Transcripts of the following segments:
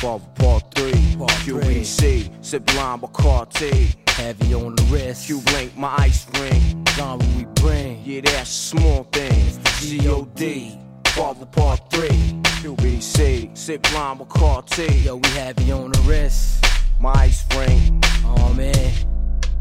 Father Part 3, Part three. QBC, Sip Lime Bacardi, Heavy on the wrist. Q Link, my ice ring. genre we bring. Yeah, that's a small thing. G-O-D, Father Part 3, QBC, Sip Lime Bacardi, Yo, we heavy on the wrist. my ice ring. Oh man,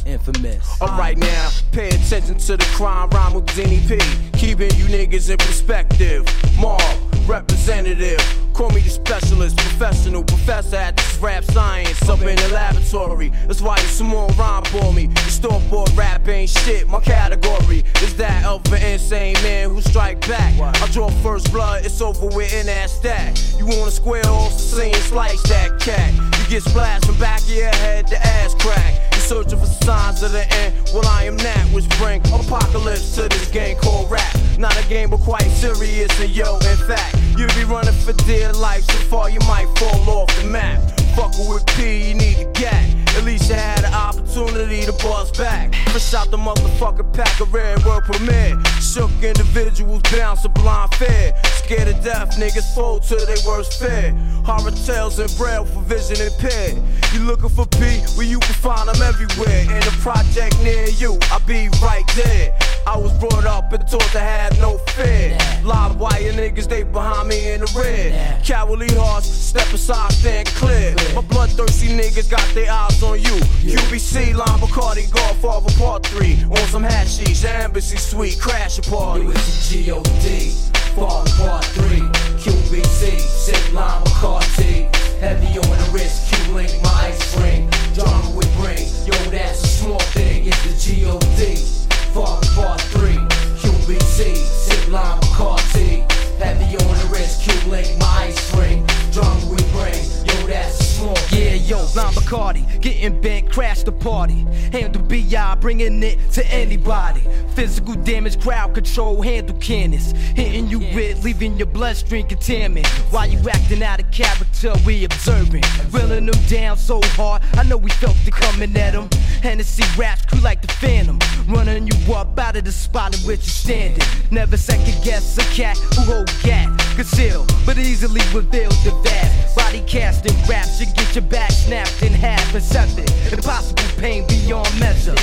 infamous. Alright now, pay attention to the crime rhyme with Denny P. Keeping you niggas in perspective. Mobb, representative. Call me the specialist, professional professor at this rap science up in the laboratory. That's why you small rhyme for me. The store bought rap ain't shit. My category is that of an insane man who strike back. I draw first blood, it's over with in that stack. You wanna square off, sing slice that cat. You get splashed from back of your head to ass crack. You're searching for signs of the end. Well, I am that which bring apocalypse to this game game, but quite serious. And yo, in fact, you'd be running for dear life. So far, you might fall off the map. Fuckin' with P, you need to get. At least you had an opportunity to bust back. Fresh out the motherfucking pack of red word permit. Shook individuals bounce a blind fear. Scared to death, niggas fold to their worst fear. Horror tales and braille for vision impaired. You looking for P, well you can find them everywhere. In a project near you, I'll be right there. I was brought up and taught to have no fear. Niggas, they behind me in the rear. Cowardly hearts, step aside, stand clear. My bloodthirsty niggas got their eyes on you. QBC, Line Bacardi, Godfather Part 3. On some hashish, embassy suite, crash a party. You G.O.D. Fall Part 3. QBC. Sip Lime Bacardi. Thing. Yeah, yo, Lime Bacardi, getting bent, crash the party. Handle BI, bringing it to anybody. Physical damage, crowd control, handle cannons. Hitting you with, leaving your bloodstream contaminant. While you acting out of character, we observing. Reeling them down so hard, I know we felt it coming at them. Hennessy raps, crew like the phantom. Running you up out of the spot in which you're standing. Never second guess a cat who hold gat. Conceal, but easily reveal the vast. Body casting raps, you get your back snapped in half and seven. Impossible pain beyond measure.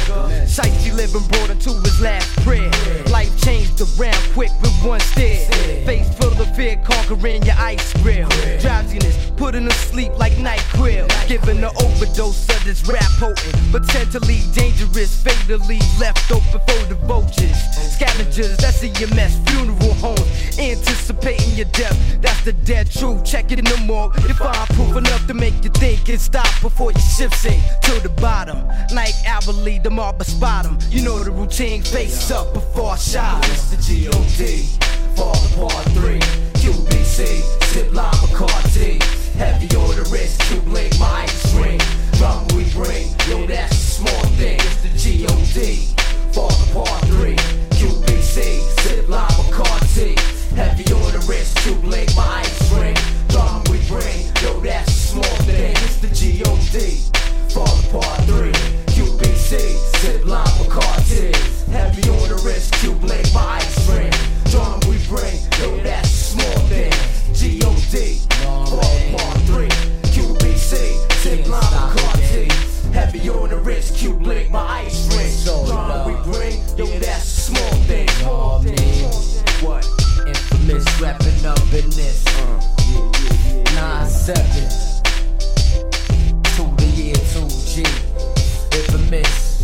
Sightsee living brought him to his last prayer. Life changed around quick with one stare. Face full of fear, conquering your ice grill. Drowsiness, putting to sleep like night grill. Giving the overdose of this rap potent. Potentially dangerous, fatally left open for the vultures. Scavengers, that's EMS, funeral homes. Anticipating your death, that's the dead truth. Check it in the morgue. If I'm proof enough to make you think and stop before your ship sink to the bottom. Like hourly, the spot 'em. You know the routine, face up before I shot. It's the G.O.D. Fall Part 3. QBC. Sip Lime Bacardi. Heavy on the wrist. Q Link. My ice ring. Drum we bring. Yo, that's a small thing. It's the G.O.D. Fall Part 3. QBC. model cartoons. Heavy on the wrist, cute link, my ice ring. So Drama we bring, yo, yeah, that's small thing. Small thing. What? Infamous wrapping up in this. Uh, yeah, yeah, yeah, Nine seven. To the year two G. Infamous.